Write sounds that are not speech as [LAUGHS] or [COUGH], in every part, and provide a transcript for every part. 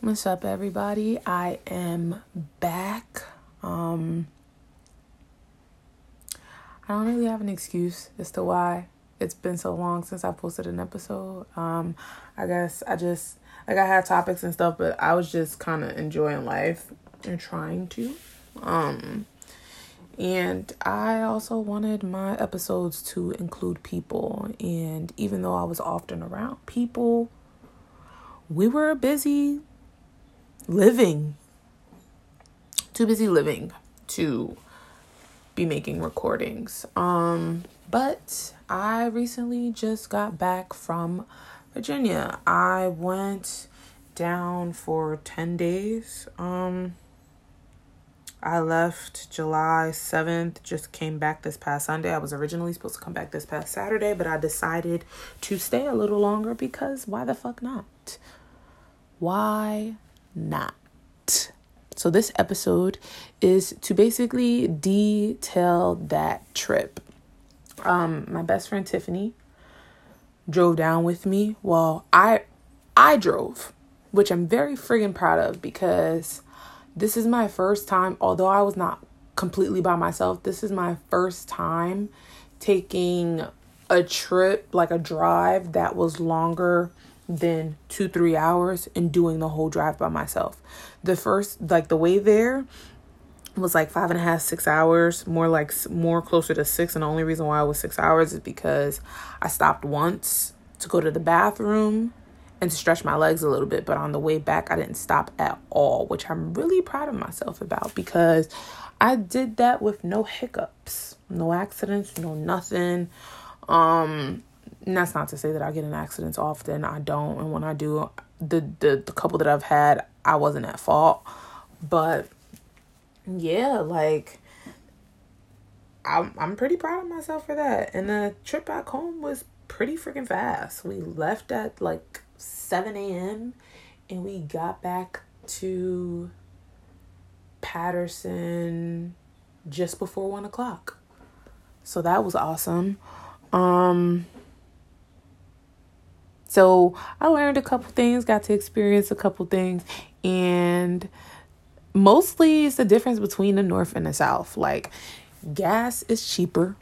What's up, everybody? I am back. Um, I don't really have an excuse as to why it's been so long since I posted an episode. Um, I guess I just like I had topics and stuff, but I was just kind of enjoying life and trying to. Um, and I also wanted my episodes to include people. And even though I was often around people, we were busy living. Too busy living to be making recordings. Um, but I recently just got back from Virginia. I went down for 10 days. Um, I left July 7th, just came back this past Sunday. I was originally supposed to come back this past Saturday, but I decided to stay a little longer because why the fuck not? Why not. So, this episode is to basically detail that trip. Um, my best friend Tiffany drove down with me. Well, I I drove, which I'm very friggin' proud of because this is my first time, although I was not completely by myself, this is my first time taking a trip, like a drive that was longer than two, three hours and doing the whole drive by myself. The first, like the way there was like five and a half, six hours, more like more closer to six. And the only reason why it was six hours is because I stopped once to go to the bathroom and to stretch my legs a little bit. But on the way back, I didn't stop at all, which I'm really proud of myself about because I did that with no hiccups, no accidents, no nothing. Um, and that's not to say that I get in accidents often. I don't, and when I do, the the, the couple that I've had, I wasn't at fault. But yeah, like I'm I'm pretty proud of myself for that. And the trip back home was pretty freaking fast. We left at like 7 a.m. and we got back to Paterson just before one o'clock. So that was awesome. Um so I learned a couple things, got to experience a couple things, and mostly it's the difference between the north and the south. Like gas is cheaper,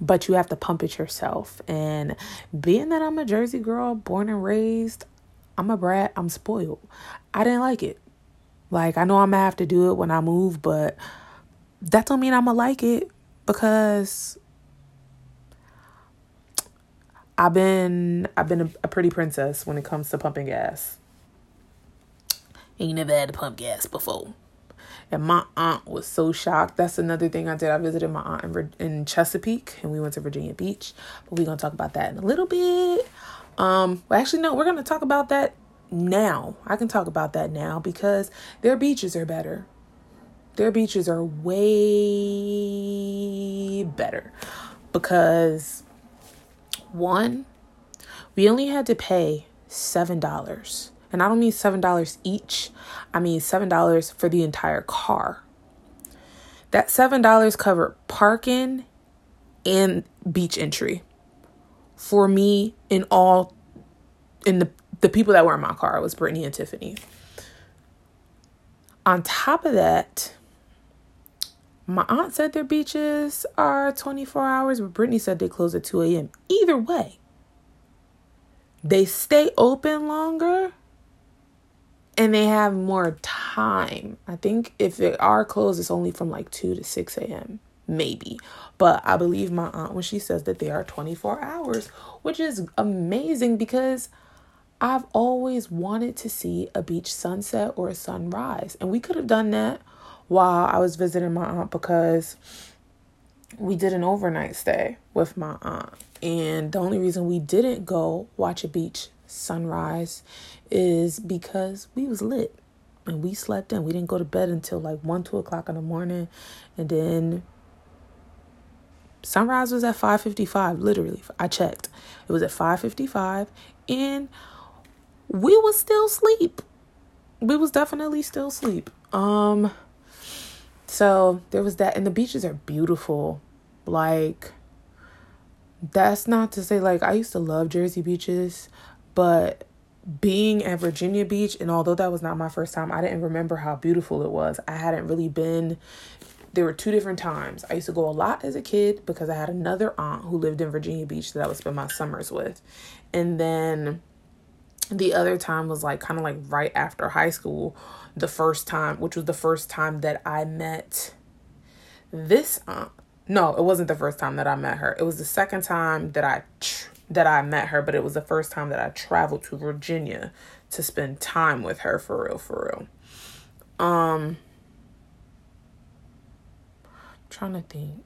but you have to pump it yourself. And being that I'm a Jersey girl, born and raised, I'm a brat, I'm spoiled. I didn't like it. Like I know I'm gonna have to do it when I move, but that don't mean I'm gonna like it because I've been I've been a, a, pretty princess when it comes to pumping gas. Ain't never had to pump gas before. And my aunt was so shocked. That's another thing I did. I visited my aunt in, in Chesapeake and we went to Virginia Beach. But we're going to talk about that in a little bit. Um, well, actually, no, we're going to talk about that now. I can talk about that now because their beaches are better. Their beaches are way better because one, we only had to pay $7. And I don't mean $7 each, I mean $7 for the entire car. That $7 covered parking and beach entry for me in all in the the people that were in my car was Brittany and Tiffany. On top of that, my aunt said their beaches are 24 hours, but Brittany said they close at 2 a.m. Either way, they stay open longer and they have more time. I think if they are closed, it's only from like 2 to 6 a.m. Maybe. But I believe my aunt when she says that they are 24 hours, which is amazing because I've always wanted to see a beach sunset or a sunrise. And we could have done that while I was visiting my aunt because we did an overnight stay with my aunt. And the only reason we didn't go watch a beach sunrise is because we was lit and we slept in. We didn't go to bed until like one, two o'clock in the morning. And then sunrise was at 5.55, literally. I checked. It was at 5.55 and we was still sleep. We was definitely still sleep. Um so there was that, and the beaches are beautiful. Like, that's not to say, like, I used to love Jersey beaches, but being at Virginia Beach, and although that was not my first time, I didn't remember how beautiful it was. I hadn't really been. There were two different times. I used to go a lot as a kid because I had another aunt who lived in Virginia Beach that I would spend my summers with. And then the other time was like kind of like right after high school, the first time, which was the first time that I met this aunt. No, it wasn't the first time that I met her. It was the second time that I that I met her, but it was the first time that I traveled to Virginia to spend time with her for real, for real. Um trying to think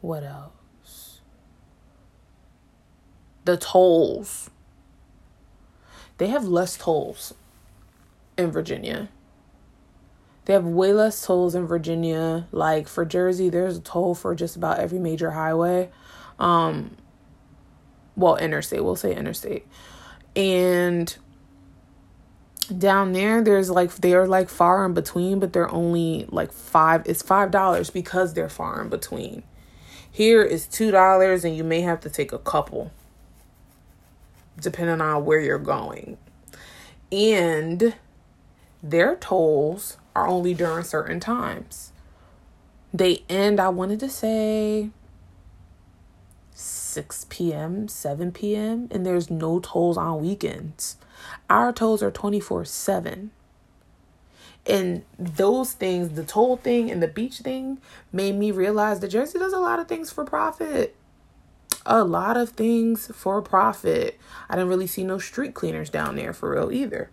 what else. The tolls. They have less tolls in Virginia. They have way less tolls in Virginia. Like for Jersey, there's a toll for just about every major highway. Um well, interstate, we'll say interstate. And down there there's like they're like far in between, but they're only like 5 it's $5 because they're far in between. Here is $2 and you may have to take a couple depending on where you're going. And their tolls are only during certain times. They end, I wanted to say 6 p.m., 7 p.m., and there's no tolls on weekends. Our tolls are 24 7. And those things, the toll thing and the beach thing, made me realize that Jersey does a lot of things for profit. A lot of things for profit. I didn't really see no street cleaners down there for real either.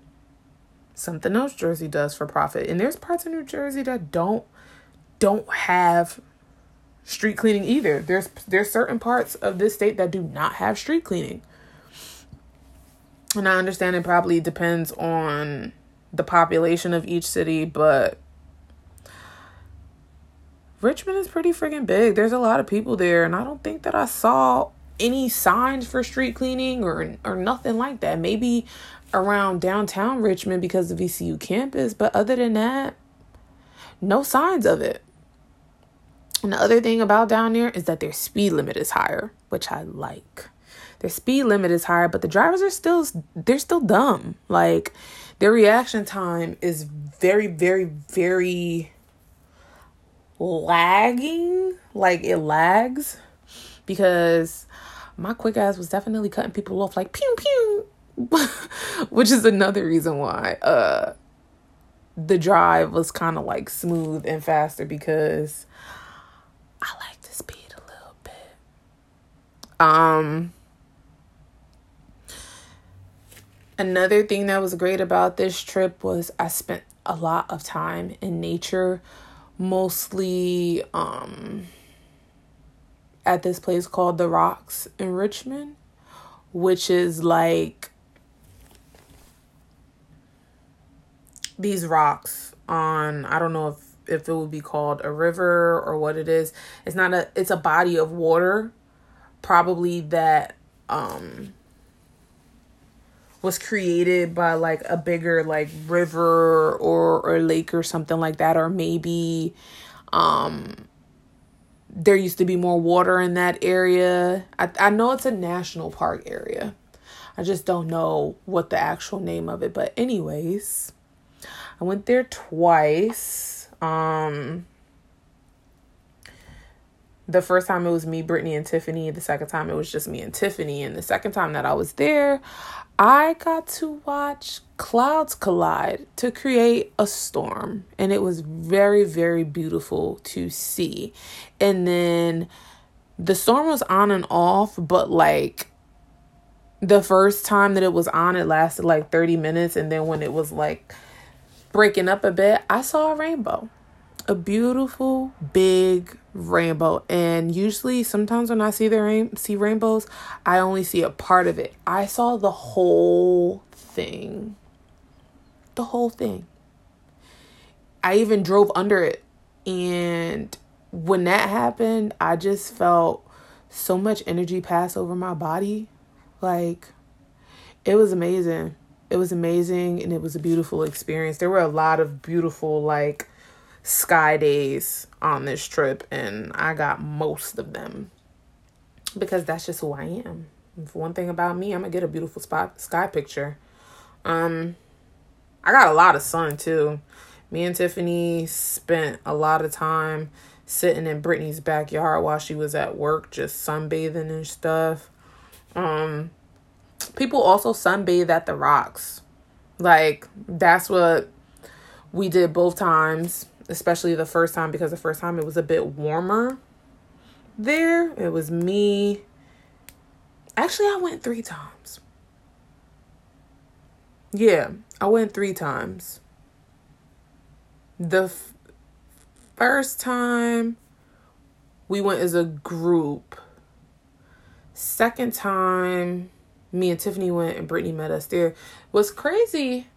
Something else Jersey does for profit. And there's parts of New Jersey that don't don't have street cleaning either. There's there's certain parts of this state that do not have street cleaning. And I understand it probably depends on the population of each city, but Richmond is pretty freaking big. There's a lot of people there, and I don't think that I saw any signs for street cleaning or or nothing like that. Maybe around downtown Richmond because of VCU campus, but other than that, no signs of it. And the other thing about down there is that their speed limit is higher, which I like. Their speed limit is higher, but the drivers are still they're still dumb. Like their reaction time is very very very lagging. Like it lags because my quick ass was definitely cutting people off like pew pew, [LAUGHS] which is another reason why uh the drive was kind of like smooth and faster because I like to speed a little bit. Um another thing that was great about this trip was I spent a lot of time in nature, mostly um at this place called The Rocks in Richmond, which is like these rocks on I don't know if if it would be called a river or what it is. It's not a it's a body of water probably that um was created by like a bigger like river or or lake or something like that or maybe um there used to be more water in that area. I I know it's a national park area. I just don't know what the actual name of it, but anyways, I went there twice um, the first time it was me, Brittany, and Tiffany. The second time it was just me and Tiffany. And the second time that I was there, I got to watch clouds collide to create a storm. And it was very, very beautiful to see. And then the storm was on and off, but like the first time that it was on, it lasted like 30 minutes. And then when it was like breaking up a bit, I saw a rainbow. A beautiful big rainbow. And usually sometimes when I see the rain see rainbows, I only see a part of it. I saw the whole thing. The whole thing. I even drove under it. And when that happened, I just felt so much energy pass over my body. Like it was amazing it was amazing and it was a beautiful experience. There were a lot of beautiful like sky days on this trip and I got most of them because that's just who I am. one thing about me, I'm gonna get a beautiful spot sky picture. Um, I got a lot of sun too. Me and Tiffany spent a lot of time sitting in Brittany's backyard while she was at work, just sunbathing and stuff. Um, people also sunbathe at the rocks. Like that's what we did both times, especially the first time because the first time it was a bit warmer there. It was me. Actually, I went 3 times. Yeah, I went 3 times. The f- first time we went as a group. Second time me and Tiffany went and Brittany met us there. What's crazy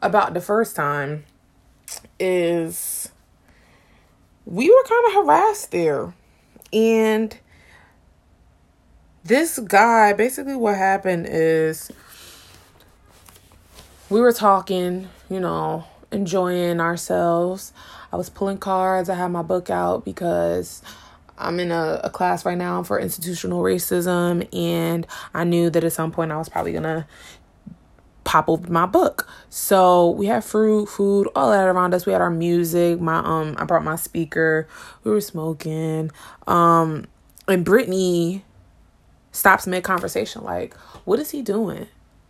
about the first time is we were kind of harassed there. And this guy, basically, what happened is we were talking, you know, enjoying ourselves. I was pulling cards. I had my book out because I'm in a, a class right now for institutional racism, and I knew that at some point I was probably gonna pop open my book. So we had fruit, food, all that around us. We had our music. My um, I brought my speaker. We were smoking. Um, and Brittany stops mid conversation, like, "What is he doing?"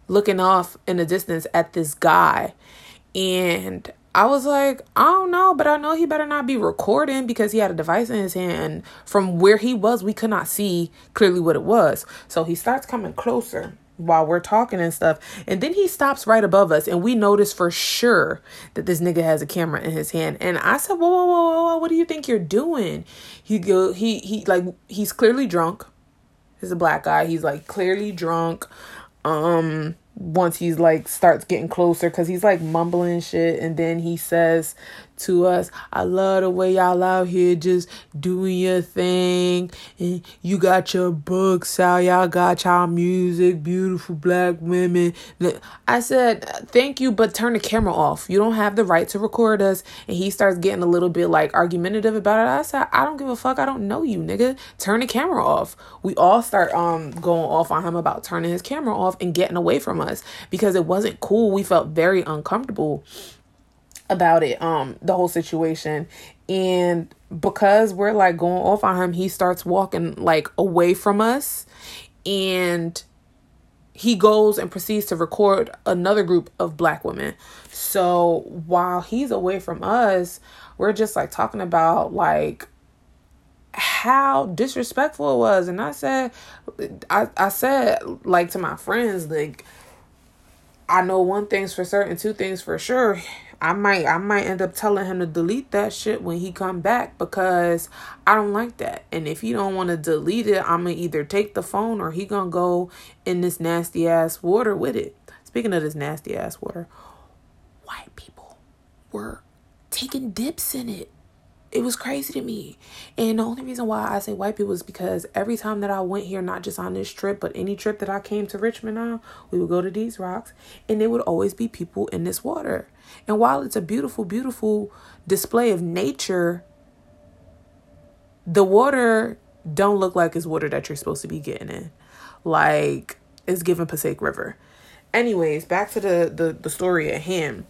Looking off in the distance at this guy, and I was like, I don't know, but I know he better not be recording because he had a device in his hand. From where he was, we could not see clearly what it was. So he starts coming closer while we're talking and stuff. And then he stops right above us, and we notice for sure that this nigga has a camera in his hand. And I said, Whoa, whoa, whoa, whoa, what do you think you're doing? He go he he like he's clearly drunk. He's a black guy. He's like clearly drunk. Um once he's like starts getting closer because he's like mumbling shit and then he says to us. I love the way y'all out here just doing your thing. And you got your books out. Y'all got y'all music. Beautiful black women. I said thank you but turn the camera off. You don't have the right to record us. And he starts getting a little bit like argumentative about it. I said i don't give a fuck. I don't know you nigga. Turn the camera off. We all start um going off on him about turning his camera off and getting away from us us. Because it wasn't cool. We felt very uncomfortable about it, um, the whole situation. And because we're like going off on him, he starts walking like away from us and he goes and proceeds to record another group of black women. So while he's away from us, we're just like talking about like how disrespectful it was. And I said I, I said like to my friends, like I know one thing's for certain, two things for sure. I might I might end up telling him to delete that shit when he come back because I don't like that. And if he don't want to delete it, I'm gonna either take the phone or he gonna go in this nasty ass water with it. Speaking of this nasty ass water, white people were taking dips in it it was crazy to me. And the only reason why I say white people is because every time that I went here, not just on this trip, but any trip that I came to Richmond on, we would go to these rocks and there would always be people in this water. And while it's a beautiful, beautiful display of nature, the water don't look like it's water that you're supposed to be getting in. Like it's given Passaic River. Anyways, back to the, the, the story at hand.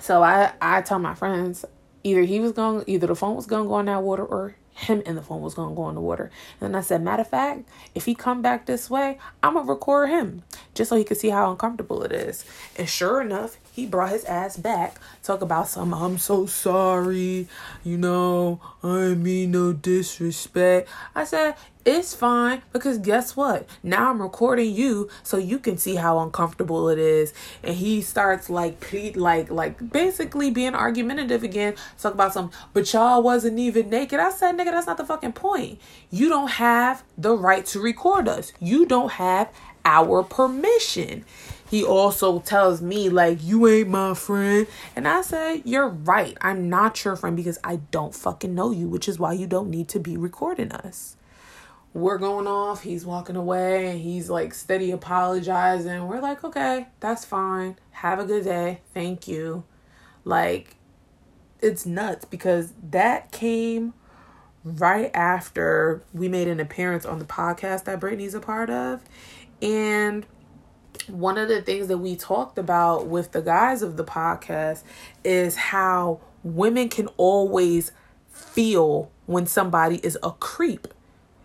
So I, I tell my friends, either he was going either the phone was gonna go in that water or him and the phone was gonna go in the water. And I said, matter of fact, if he come back this way, I'm gonna record him just so he could see how uncomfortable it is. And sure enough, he brought his ass back. Talk about some, I'm so sorry, you know, I mean no disrespect. I said, it's fine because guess what? Now I'm recording you so you can see how uncomfortable it is. And he starts like plead like like basically being argumentative again. Talk about some, but y'all wasn't even naked. I said, nigga, that's not the fucking point. You don't have the right to record us. You don't have our permission. He also tells me, like, you ain't my friend. And I said, You're right. I'm not your friend because I don't fucking know you, which is why you don't need to be recording us we're going off. He's walking away and he's like steady apologizing. We're like, okay, that's fine. Have a good day. Thank you. Like, it's nuts because that came right after we made an appearance on the podcast that Brittany's a part of. And one of the things that we talked about with the guys of the podcast is how women can always feel when somebody is a creep.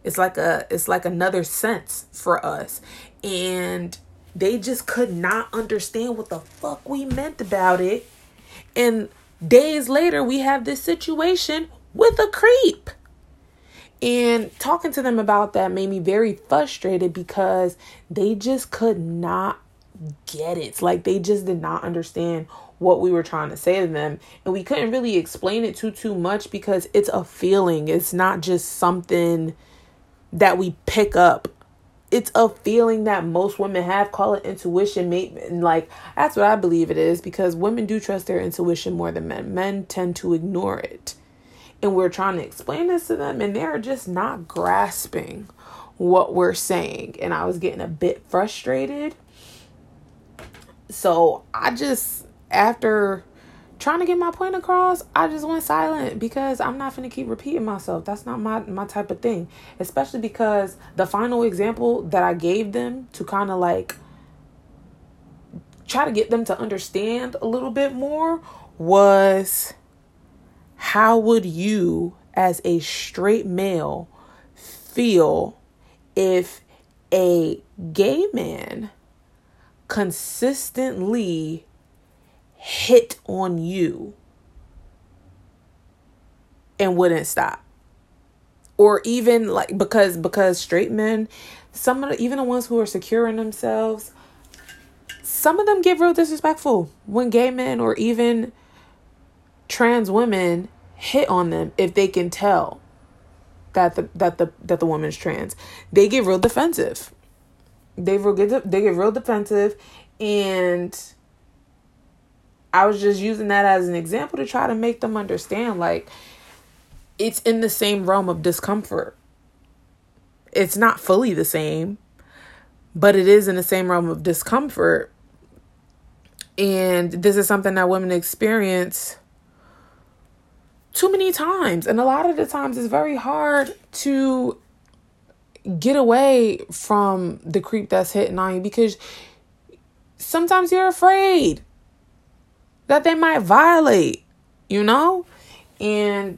It's like a it's like another sense for us. And they just could not understand what the fuck we meant about it. And days later we have this situation with a creep. And talking to them about that made me very frustrated because they just could not get it. Like they just did not understand what we were trying to say to them. And we couldn't really explain it too too much because it's a feeling. It's not just something that we pick up. It's a feeling that most women have. Call it intuition. Mate and like that's what I believe it is because women do trust their intuition more than men. Men tend to ignore it and we're trying to explain this to them and they're just not grasping what we're saying. And i was getting a bit frustrated. So i just after trying to get my point across i just went silent because i'm not to keep repeating myself. That's not my my type of thing. Especially because the final example that i gave them to kind of like try to get them to understand a little bit more was how would you, as a straight male, feel if a gay man consistently hit on you and wouldn't stop? Or even like because because straight men, some of the, even the ones who are secure in themselves, some of them get real disrespectful when gay men or even trans women hit on them if they can tell that the that the that the woman's trans. They get real defensive. They real get they get real defensive and I was just using that as an example to try to make them understand like it's in the same realm of discomfort. It's not fully the same, but it is in the same realm of discomfort. And this is something that women experience too many times. And a lot of the times it's very hard to get away from the creep that's hitting on you because sometimes you're afraid that they might violate, you know? And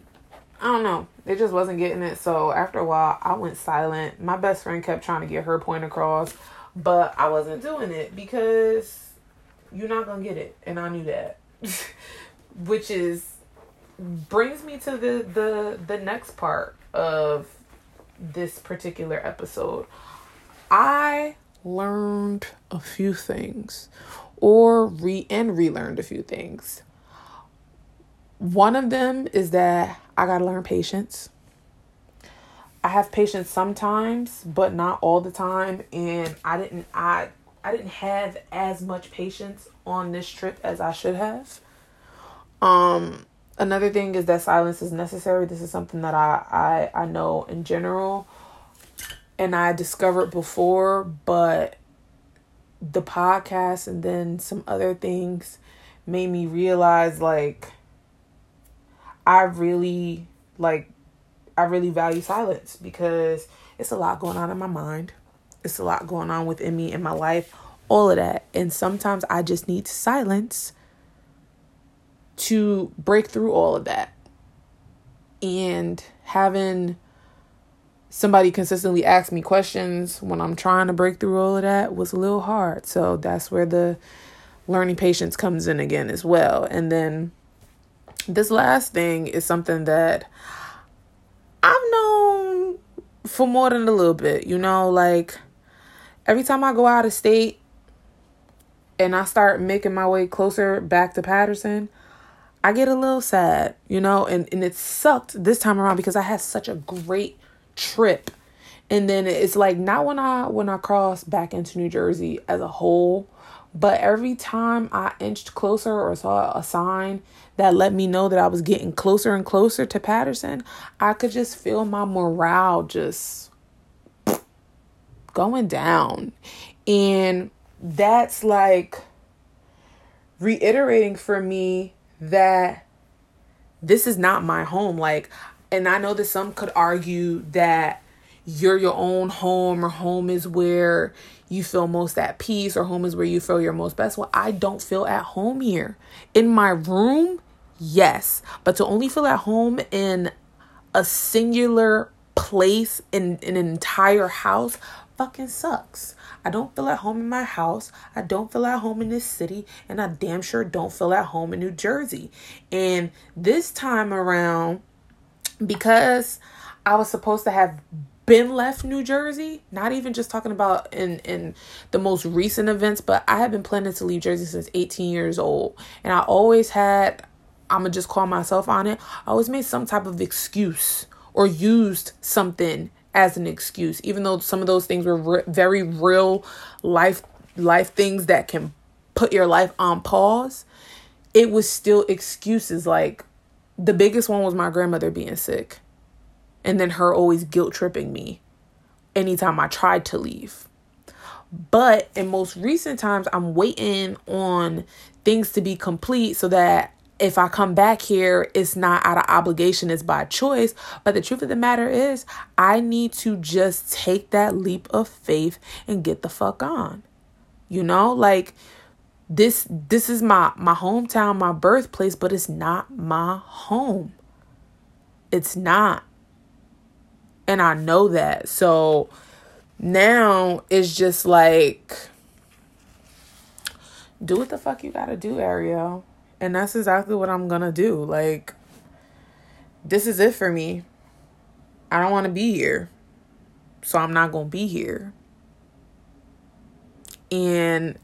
I don't know. It just wasn't getting it. So after a while, I went silent. My best friend kept trying to get her point across, but I wasn't doing it because you're not going to get it. And I knew that. [LAUGHS] Which is brings me to the the the next part of this particular episode. I learned a few things or re and relearned a few things. One of them is that I got to learn patience. I have patience sometimes, but not all the time, and I didn't I I didn't have as much patience on this trip as I should have. Um another thing is that silence is necessary. This is something that I I I know in general and I discovered before, but the podcast and then some other things made me realize like I really like I really value silence because it's a lot going on in my mind. It's a lot going on within me in my life, all of that. And sometimes I just need silence to break through all of that. And having somebody consistently ask me questions when I'm trying to break through all of that was a little hard. So that's where the learning patience comes in again as well. And then this last thing is something that I've known for more than a little bit, you know, like every time I go out of state and I start making my way closer back to Paterson, I get a little sad, you know, and, and it sucked this time around because I had such a great trip. And then it's like not when I when I crossed back into New Jersey as a whole, but every time I inched closer or saw a sign that let me know that I was getting closer and closer to Paterson, I could just feel my morale just going down. And that's like reiterating for me that this is not my home. Like, and I know that some could argue that you're your own home or home is where you feel most at peace or home is where you feel your most best. Well, I don't feel at home here. In my room, yes, but to only feel at home in a singular place in, in an entire house fucking sucks. I don't feel at home in my house. I don't feel at home in this city. And I damn sure don't feel at home in New Jersey. And this time around, because I was supposed to have been left New Jersey, not even just talking about in in the most recent events, but I have been planning to leave Jersey since 18 years old. And I always had I'm gonna just call myself on it. I always made some type of excuse or used something as an excuse, even though some of those things were re- very real life life things that can put your life on pause. It was still excuses. Like the biggest one was my grandmother being sick, and then her always guilt tripping me anytime I tried to leave. But in most recent times, I'm waiting on things to be complete so that if I come back here, it's not out of obligation, it's by choice. But the truth of the matter is, I need to just take that leap of faith and get the fuck on. You know, like this this is my my hometown, my birthplace, but it's not my home. It's not. And I know that. So now it's just like do what the fuck you got to do, Arielle and that's exactly what I'm gonna do. Like, this is it for me. I don't wanna be here. So I'm not gonna be here. And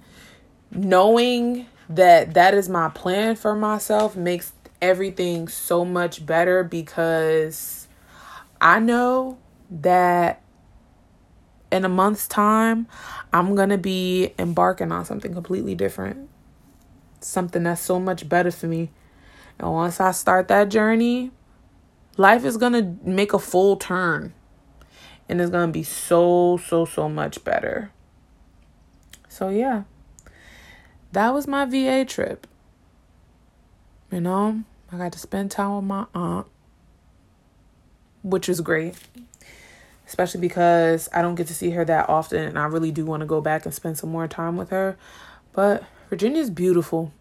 knowing that that is my plan for myself makes everything so much better because I know that in a month's time, I'm going to be embarking on something completely different something that's so much better for me. And once I start that journey, life is going to make a full turn. And it's going to be so, so, so much better. So, yeah. That was my VA trip. You know, I got to spend time with my aunt, which was great. Especially because I don't get to see her that often, and I really do want to go back and spend some more time with her. But Virginia is beautiful.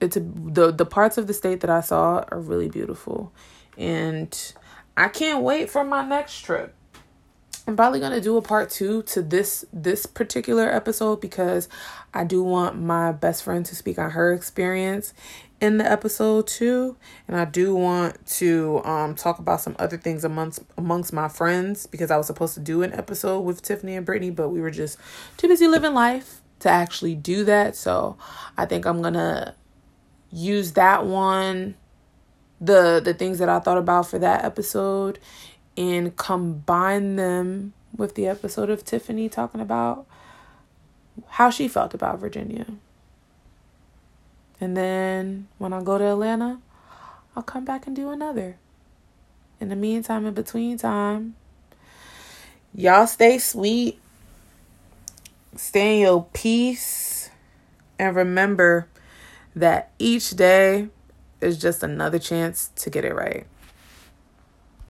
It's a, the the parts of the state that I saw are really beautiful, and I can't wait for my next trip. I'm probably gonna do a part two to this this particular episode because I do want my best friend to speak on her experience in the episode too, and I do want to um talk about some other things amongst amongst my friends because I was supposed to do an episode with Tiffany and Brittany, but we were just too busy living life to actually do that. So I think I'm gonna use that one, the the things that I thought about for that episode, and combine them with the episode of Tiffany talking about how she felt about Virginia. And then when I go to Atlanta, I'll come back and do another. In the meantime, in between time, y'all stay sweet stay in your peace, and remember that each day is just another chance to get it right.